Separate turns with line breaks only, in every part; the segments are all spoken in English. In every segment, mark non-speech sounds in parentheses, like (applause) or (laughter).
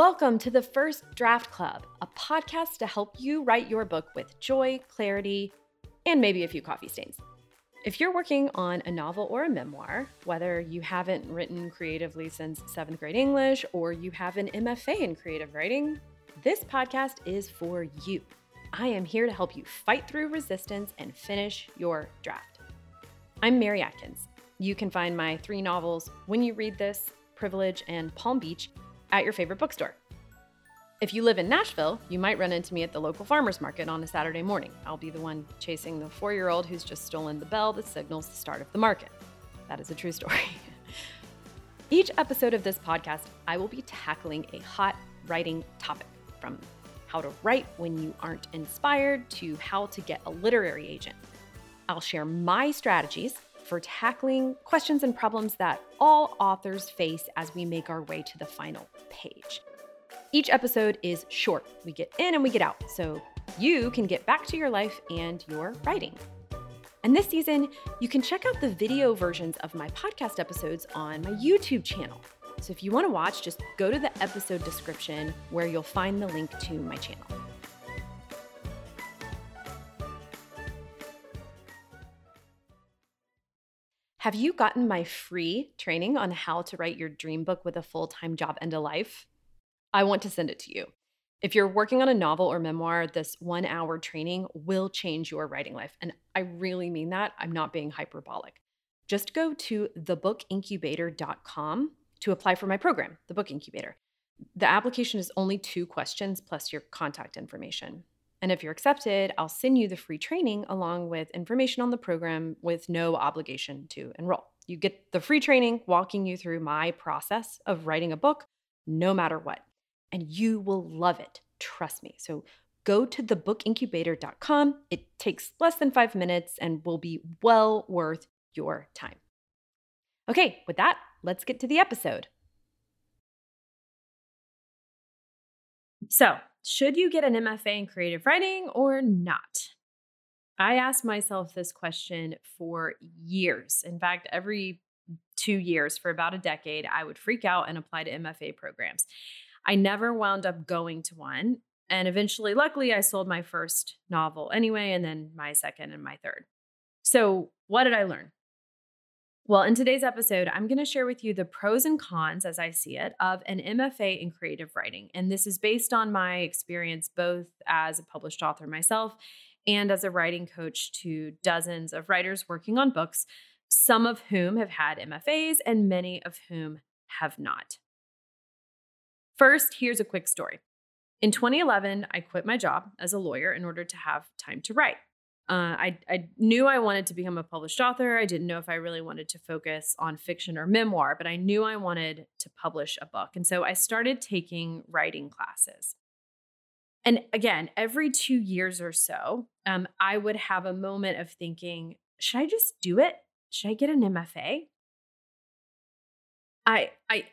Welcome to the First Draft Club, a podcast to help you write your book with joy, clarity, and maybe a few coffee stains. If you're working on a novel or a memoir, whether you haven't written creatively since seventh grade English or you have an MFA in creative writing, this podcast is for you. I am here to help you fight through resistance and finish your draft. I'm Mary Adkins. You can find my three novels, When You Read This, Privilege, and Palm Beach, at your favorite bookstore. If you live in Nashville, you might run into me at the local farmer's market on a Saturday morning. I'll be the one chasing the four year old who's just stolen the bell that signals the start of the market. That is a true story. (laughs) Each episode of this podcast, I will be tackling a hot writing topic from how to write when you aren't inspired to how to get a literary agent. I'll share my strategies for tackling questions and problems that all authors face as we make our way to the final page. Each episode is short. We get in and we get out, so you can get back to your life and your writing. And this season, you can check out the video versions of my podcast episodes on my YouTube channel. So if you want to watch, just go to the episode description where you'll find the link to my channel. Have you gotten my free training on how to write your dream book with a full time job and a life? I want to send it to you. If you're working on a novel or memoir, this one hour training will change your writing life. And I really mean that. I'm not being hyperbolic. Just go to thebookincubator.com to apply for my program, the Book Incubator. The application is only two questions plus your contact information. And if you're accepted, I'll send you the free training along with information on the program with no obligation to enroll. You get the free training walking you through my process of writing a book, no matter what. And you will love it. Trust me. So go to thebookincubator.com. It takes less than five minutes and will be well worth your time. Okay, with that, let's get to the episode. So, should you get an MFA in creative writing or not? I asked myself this question for years. In fact, every two years for about a decade, I would freak out and apply to MFA programs. I never wound up going to one. And eventually, luckily, I sold my first novel anyway, and then my second and my third. So, what did I learn? Well, in today's episode, I'm going to share with you the pros and cons, as I see it, of an MFA in creative writing. And this is based on my experience both as a published author myself and as a writing coach to dozens of writers working on books, some of whom have had MFAs and many of whom have not. First, here's a quick story. In 2011, I quit my job as a lawyer in order to have time to write. Uh, I, I knew I wanted to become a published author. I didn't know if I really wanted to focus on fiction or memoir, but I knew I wanted to publish a book. And so I started taking writing classes. And again, every two years or so, um, I would have a moment of thinking, should I just do it? Should I get an MFA? I, I,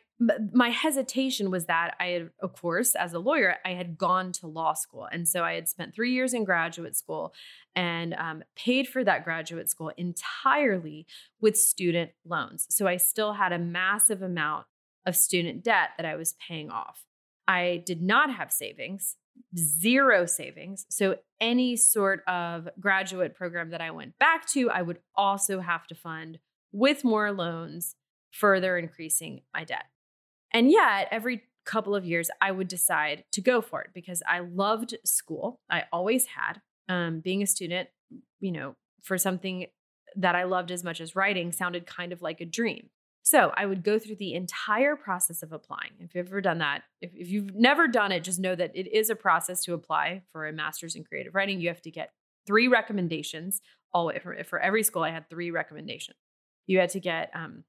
my hesitation was that I had, of course, as a lawyer, I had gone to law school. And so I had spent three years in graduate school and um, paid for that graduate school entirely with student loans. So I still had a massive amount of student debt that I was paying off. I did not have savings, zero savings. So any sort of graduate program that I went back to, I would also have to fund with more loans, further increasing my debt. And yet, every couple of years, I would decide to go for it because I loved school. I always had. Um, being a student, you know, for something that I loved as much as writing sounded kind of like a dream. So I would go through the entire process of applying. If you've ever done that, if, if you've never done it, just know that it is a process to apply for a master's in creative writing. You have to get three recommendations. All for, for every school, I had three recommendations. You had to get um,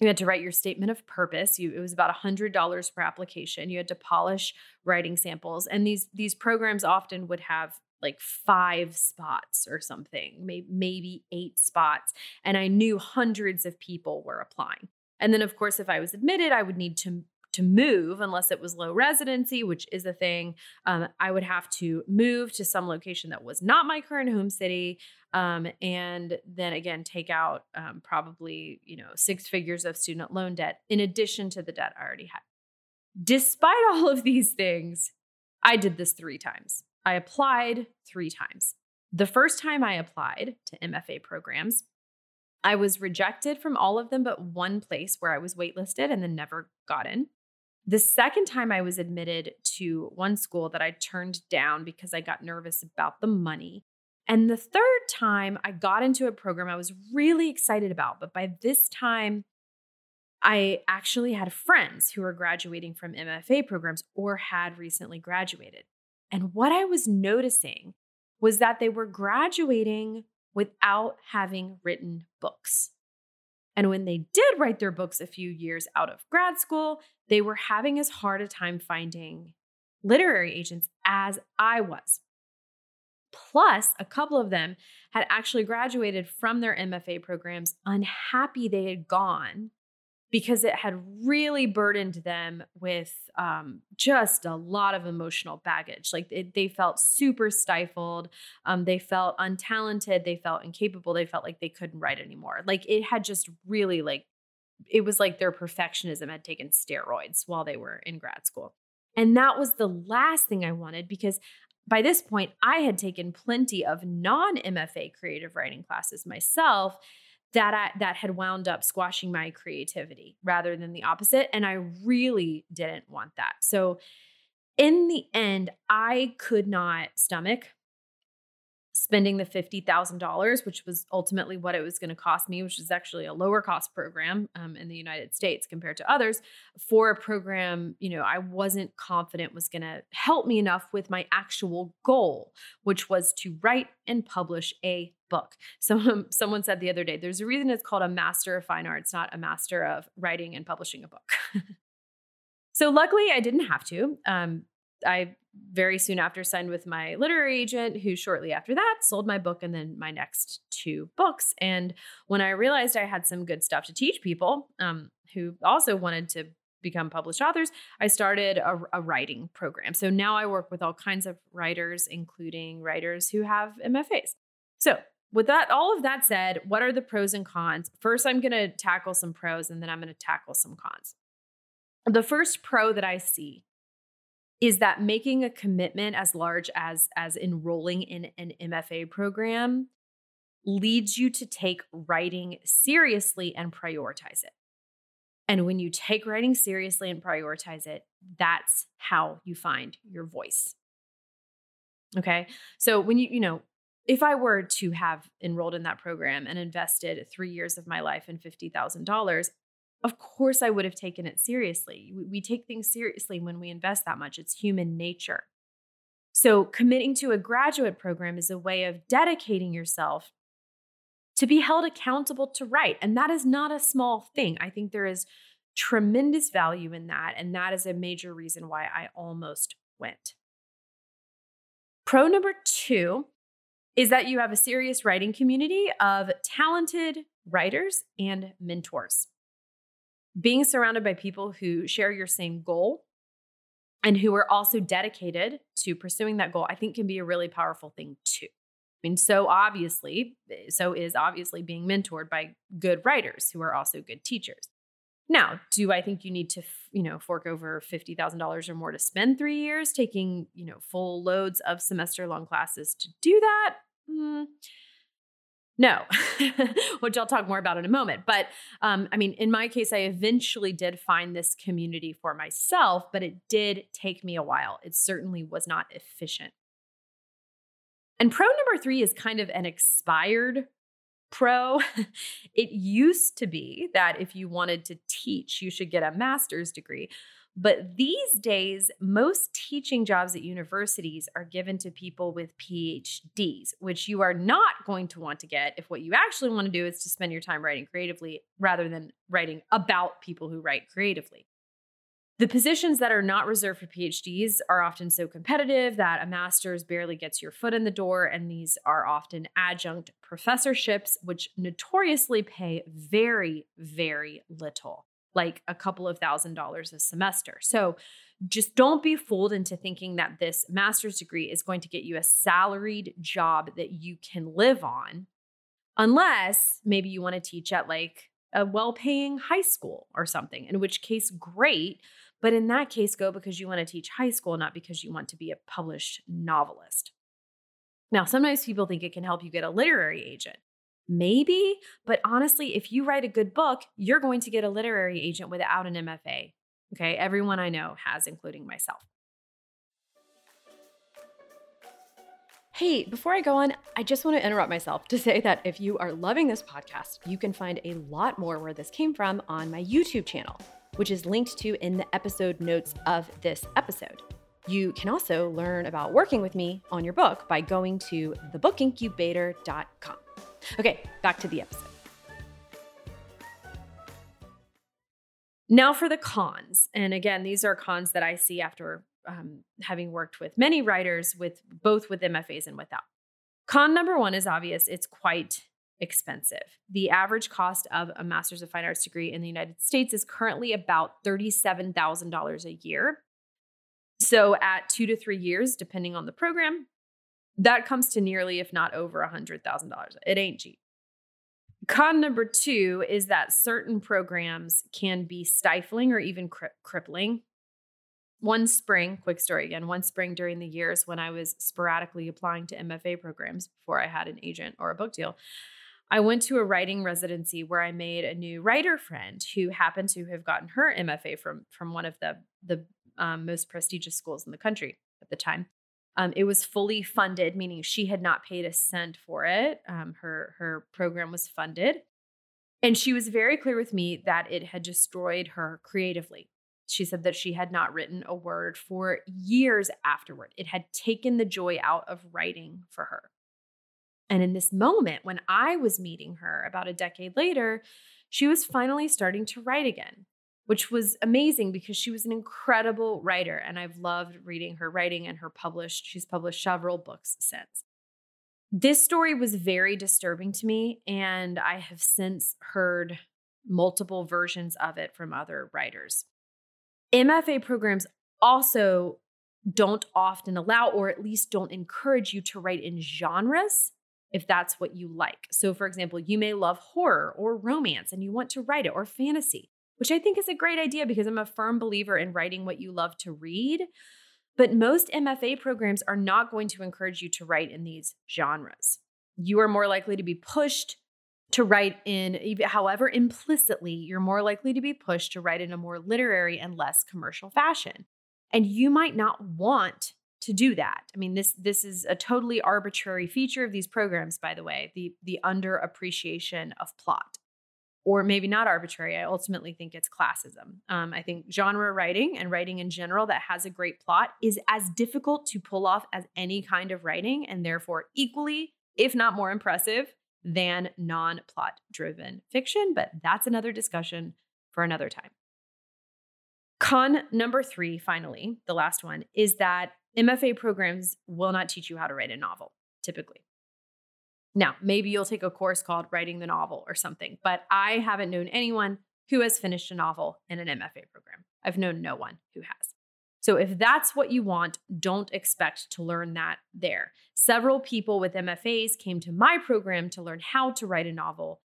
you had to write your statement of purpose. You it was about $100 per application. You had to polish writing samples. And these these programs often would have like five spots or something maybe, maybe eight spots. And i knew hundreds of people were applying. And then of course if i was admitted i would need to to move unless it was low residency, which is a thing. Um, I would have to move to some location that was not my current home city. Um, and then again, take out um, probably, you know, six figures of student loan debt in addition to the debt I already had. Despite all of these things, I did this three times. I applied three times. The first time I applied to MFA programs, I was rejected from all of them but one place where I was waitlisted and then never got in. The second time I was admitted to one school that I turned down because I got nervous about the money. And the third time I got into a program I was really excited about, but by this time I actually had friends who were graduating from MFA programs or had recently graduated. And what I was noticing was that they were graduating without having written books. And when they did write their books a few years out of grad school, they were having as hard a time finding literary agents as I was. Plus, a couple of them had actually graduated from their MFA programs unhappy they had gone because it had really burdened them with um, just a lot of emotional baggage. Like it, they felt super stifled. Um, they felt untalented. They felt incapable. They felt like they couldn't write anymore. Like it had just really like, it was like their perfectionism had taken steroids while they were in grad school. And that was the last thing I wanted because by this point, I had taken plenty of non MFA creative writing classes myself that I, that had wound up squashing my creativity rather than the opposite and I really didn't want that. So in the end I could not stomach spending the $50,000, which was ultimately what it was going to cost me, which is actually a lower cost program um, in the United States compared to others, for a program, you know, I wasn't confident was going to help me enough with my actual goal, which was to write and publish a book. (laughs) So someone said the other day, there's a reason it's called a master of fine arts, not a master of writing and publishing a book. (laughs) so luckily I didn't have to. Um, I very soon after signed with my literary agent, who shortly after that sold my book and then my next two books. And when I realized I had some good stuff to teach people um, who also wanted to become published authors, I started a, a, writing program. So now I work with all kinds of writers, including writers who have MFAs. So with that, all of that said, what are the pros and cons? First, I'm going to tackle some pros and then I'm going to tackle some cons. The first pro that I see is that making a commitment as large as as enrolling in an MFA program leads you to take writing seriously and prioritize it. And when you take writing seriously and prioritize it, that's how you find your voice. Okay? So when you, you know, if I were to have enrolled in that program and invested 3 years of my life in $50,000, of course I would have taken it seriously. We, we take things seriously when we invest that much, it's human nature. So, committing to a graduate program is a way of dedicating yourself to be held accountable to write. And that is not a small thing. I think there is tremendous value in that. And that is a major reason why I almost went. Pro number two is that you have a serious writing community of talented writers and mentors being surrounded by people who share your same goal and who are also dedicated to pursuing that goal, I think can be a really powerful thing too. I mean, so obviously, eh, so is obviously being mentored by good writers who are also good teachers. Now, do I think you need to, you know, fork over $50,000 or more to spend 3 years taking, you know, full loads of semester long classes to do that? Mm, no, (laughs) which I'll talk more about in a moment. But um, I mean, in my case, I eventually did find this community for myself, but it did take me a while. It certainly was not efficient. And pro number three is kind of an expired pro. (laughs) it used to be that if you wanted to teach, you should get a master's degree. But these days, most teaching jobs at universities are given to people with PhDs, which you are not going to want to get if what you actually want to do is to spend your time writing creatively rather than writing about people who write creatively. The positions that are not reserved for PhDs are often so competitive that a master's barely gets your foot in the door, and these are often adjunct professorships, which notoriously pay very, very little like a couple of thousand dollars a semester. So just don't be fooled into thinking that this master's degree is going to get you a salaried job that you can live on, unless maybe you want to teach at like a well paying high school or something, in which case, great. But in that case, go because you want to teach high school, not because you want to be a published novelist. Now, sometimes people think it can help you get a literary agent. Maybe, but honestly, if you write a good book, you're going to get a literary agent without an MFA. Okay, everyone I know has, including myself. Hey, before I go on, I just want to interrupt myself to (laughs) say that if you are loving this podcast, you can find a lot more where this came from on my YouTube channel, which is linked to in the episode notes of this episode. You can also learn about working with me on your book by going to thebookincubator.com. Okay, back to the episode. Now for the cons. And again, these are cons that I see after um, having worked with many writers with both with MFAs and without. Con number one is obvious, it's quite expensive. The average cost of a master's of fine arts degree in the United States is currently about $37,000 a year. So at 2 to 3 years depending on the program, that comes to nearly, if not over, $100,000. It ain't cheap. Con number two is that certain programs can be stifling or even cri- crippling. One spring, quick story again, one spring during the years when I was sporadically applying to MFA programs before I had an agent or a book deal, I went to a writing residency where I made a new writer friend who happened to have gotten her MFA from, from one of the, the um, most prestigious schools in the country at the time. Um, it was fully funded, meaning she had not paid a cent for it. Um, her her program was funded, and she was very clear with me that it had destroyed her creatively. She said that she had not written a word for years afterward. It had taken the joy out of writing for her. And in this moment, when I was meeting her about a decade later, she was finally starting to write again which was amazing because she was an incredible writer. And I've loved reading her writing and her published, she's published several books since. This story was very disturbing to me, and I have since heard multiple versions of it from other writers. MFA programs also don't often allow, or at least don't encourage you to write in genres if that's what you like. So, for example, you may love horror or romance and you want to write it, or fantasy which I think is a great idea because I'm a firm believer in writing what you love to read. But most MFA programs are not going to encourage you to write in these genres. You are more likely to be pushed to write in, however, implicitly, you're more likely to be pushed to write in a more literary and less commercial fashion. And you might not want to do that. I mean, this this is a totally arbitrary feature of these programs, by the way, the the underappreciation of plot or maybe not arbitrary. I ultimately think it's classism. Um, I think genre writing and writing in general that has a great plot is as difficult to pull off as any kind of writing, and therefore equally, if not more impressive, than non plot driven fiction. But that's another discussion for another time. Con number three, finally, the last one, is that MFA programs will not teach you how to write a novel, typically. Now, maybe you'll take a course called Writing the Novel or something, but I haven't known anyone who has finished a novel in an MFA program. I've known no one who has. So, if that's what you want, don't expect to learn that there. Several people with MFAs came to my program to learn how to write a novel,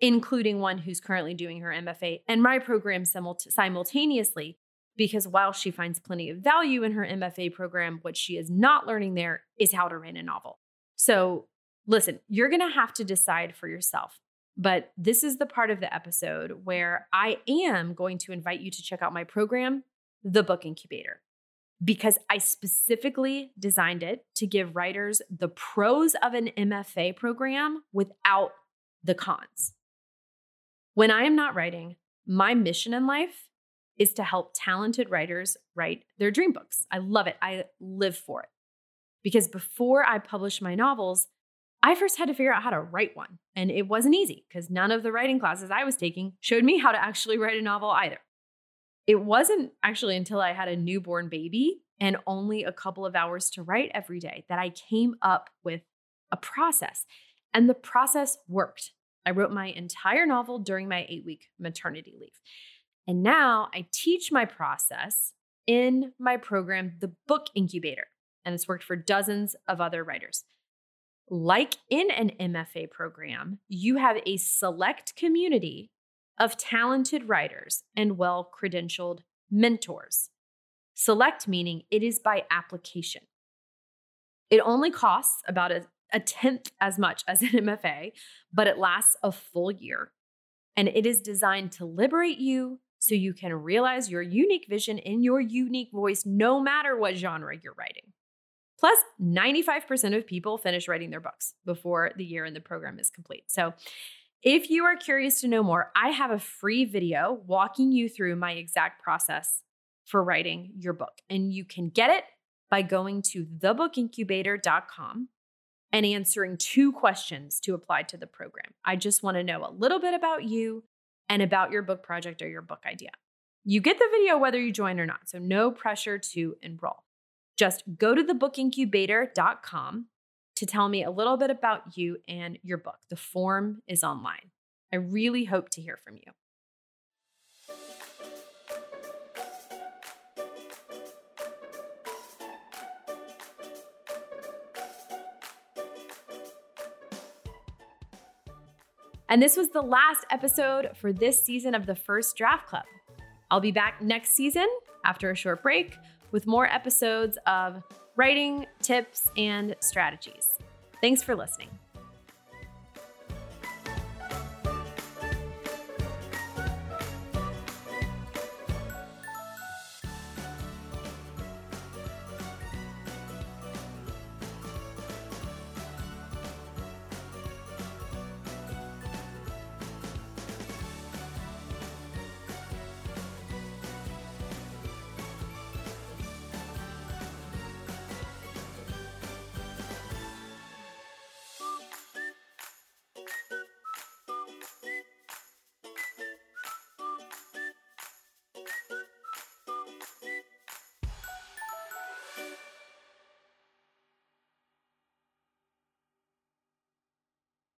including one who's currently doing her MFA and my program simultaneously. Because while she finds plenty of value in her MFA program, what she is not learning there is how to write a novel. So, Listen, you're going to have to decide for yourself. But this is the part of the episode where I am going to invite you to check out my program, The Book Incubator, because I specifically designed it to give writers the pros of an MFA program without the cons. When I am not writing, my mission in life is to help talented writers write their dream books. I love it. I live for it. Because before I published my novels, I first had to figure out how to write one. And it wasn't easy because none of the writing classes I was taking showed me how to actually write a novel either. It wasn't actually until I had a newborn baby and only a couple of hours to write every day that I came up with a process. And the process worked. I wrote my entire novel during my eight week maternity leave. And now I teach my process in my program, The Book Incubator. And it's worked for dozens of other writers. Like in an MFA program, you have a select community of talented writers and well credentialed mentors. Select meaning it is by application. It only costs about a, a tenth as much as an MFA, but it lasts a full year. And it is designed to liberate you so you can realize your unique vision in your unique voice, no matter what genre you're writing. Plus, 95% of people finish writing their books before the year in the program is complete. So, if you are curious to know more, I have a free video walking you through my exact process for writing your book. And you can get it by going to thebookincubator.com and answering two questions to apply to the program. I just want to know a little bit about you and about your book project or your book idea. You get the video whether you join or not, so no pressure to enroll. Just go to thebookincubator.com to tell me a little bit about you and your book. The form is online. I really hope to hear from you. And this was the last episode for this season of the First Draft Club. I'll be back next season after a short break with more episodes of writing, tips, and strategies. Thanks for listening.